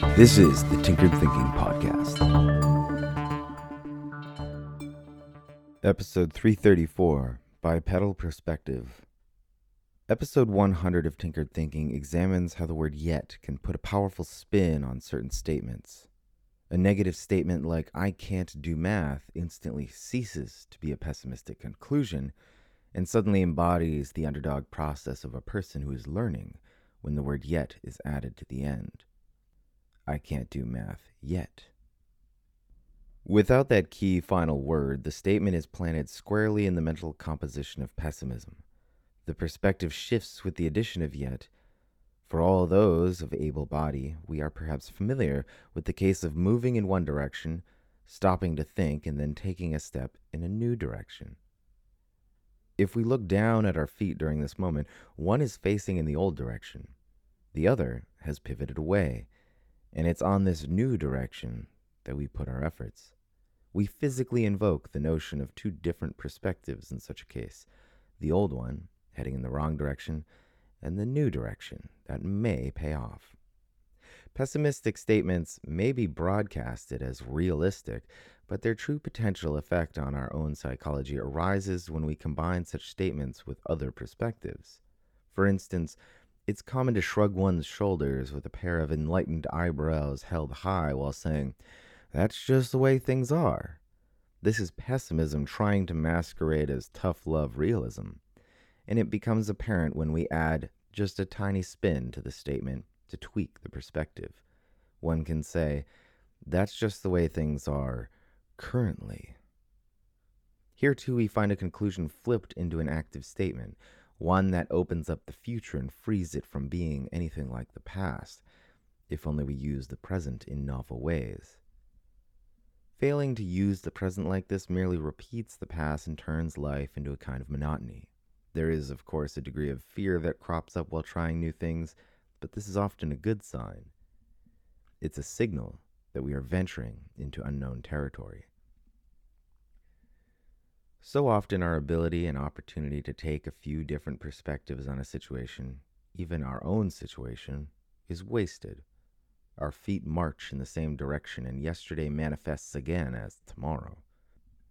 This is the Tinkered Thinking Podcast. Episode 334 Bipedal Perspective. Episode 100 of Tinkered Thinking examines how the word yet can put a powerful spin on certain statements. A negative statement like, I can't do math, instantly ceases to be a pessimistic conclusion and suddenly embodies the underdog process of a person who is learning when the word yet is added to the end. I can't do math yet. Without that key final word, the statement is planted squarely in the mental composition of pessimism. The perspective shifts with the addition of yet. For all those of able body, we are perhaps familiar with the case of moving in one direction, stopping to think, and then taking a step in a new direction. If we look down at our feet during this moment, one is facing in the old direction, the other has pivoted away, and it's on this new direction that we put our efforts. We physically invoke the notion of two different perspectives in such a case the old one, heading in the wrong direction, and the new direction that may pay off. Pessimistic statements may be broadcasted as realistic, but their true potential effect on our own psychology arises when we combine such statements with other perspectives. For instance, it's common to shrug one's shoulders with a pair of enlightened eyebrows held high while saying, That's just the way things are. This is pessimism trying to masquerade as tough love realism. And it becomes apparent when we add just a tiny spin to the statement to tweak the perspective. One can say, That's just the way things are currently. Here, too, we find a conclusion flipped into an active statement, one that opens up the future and frees it from being anything like the past, if only we use the present in novel ways. Failing to use the present like this merely repeats the past and turns life into a kind of monotony. There is, of course, a degree of fear that crops up while trying new things, but this is often a good sign. It's a signal that we are venturing into unknown territory. So often, our ability and opportunity to take a few different perspectives on a situation, even our own situation, is wasted. Our feet march in the same direction, and yesterday manifests again as tomorrow.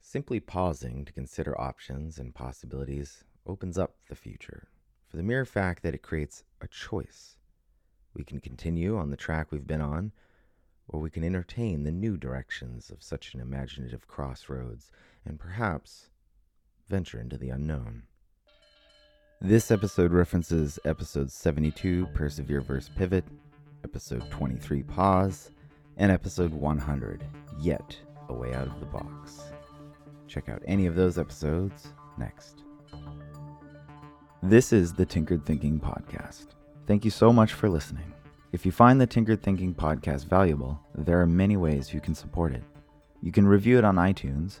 Simply pausing to consider options and possibilities opens up the future for the mere fact that it creates a choice. We can continue on the track we've been on, or we can entertain the new directions of such an imaginative crossroads, and perhaps venture into the unknown. This episode references episode 72, Persevere versus Pivot, episode 23, Pause, and episode 100, Yet a Way Out of the Box. Check out any of those episodes next. This is the Tinkered Thinking Podcast. Thank you so much for listening. If you find the Tinkered Thinking Podcast valuable, there are many ways you can support it. You can review it on iTunes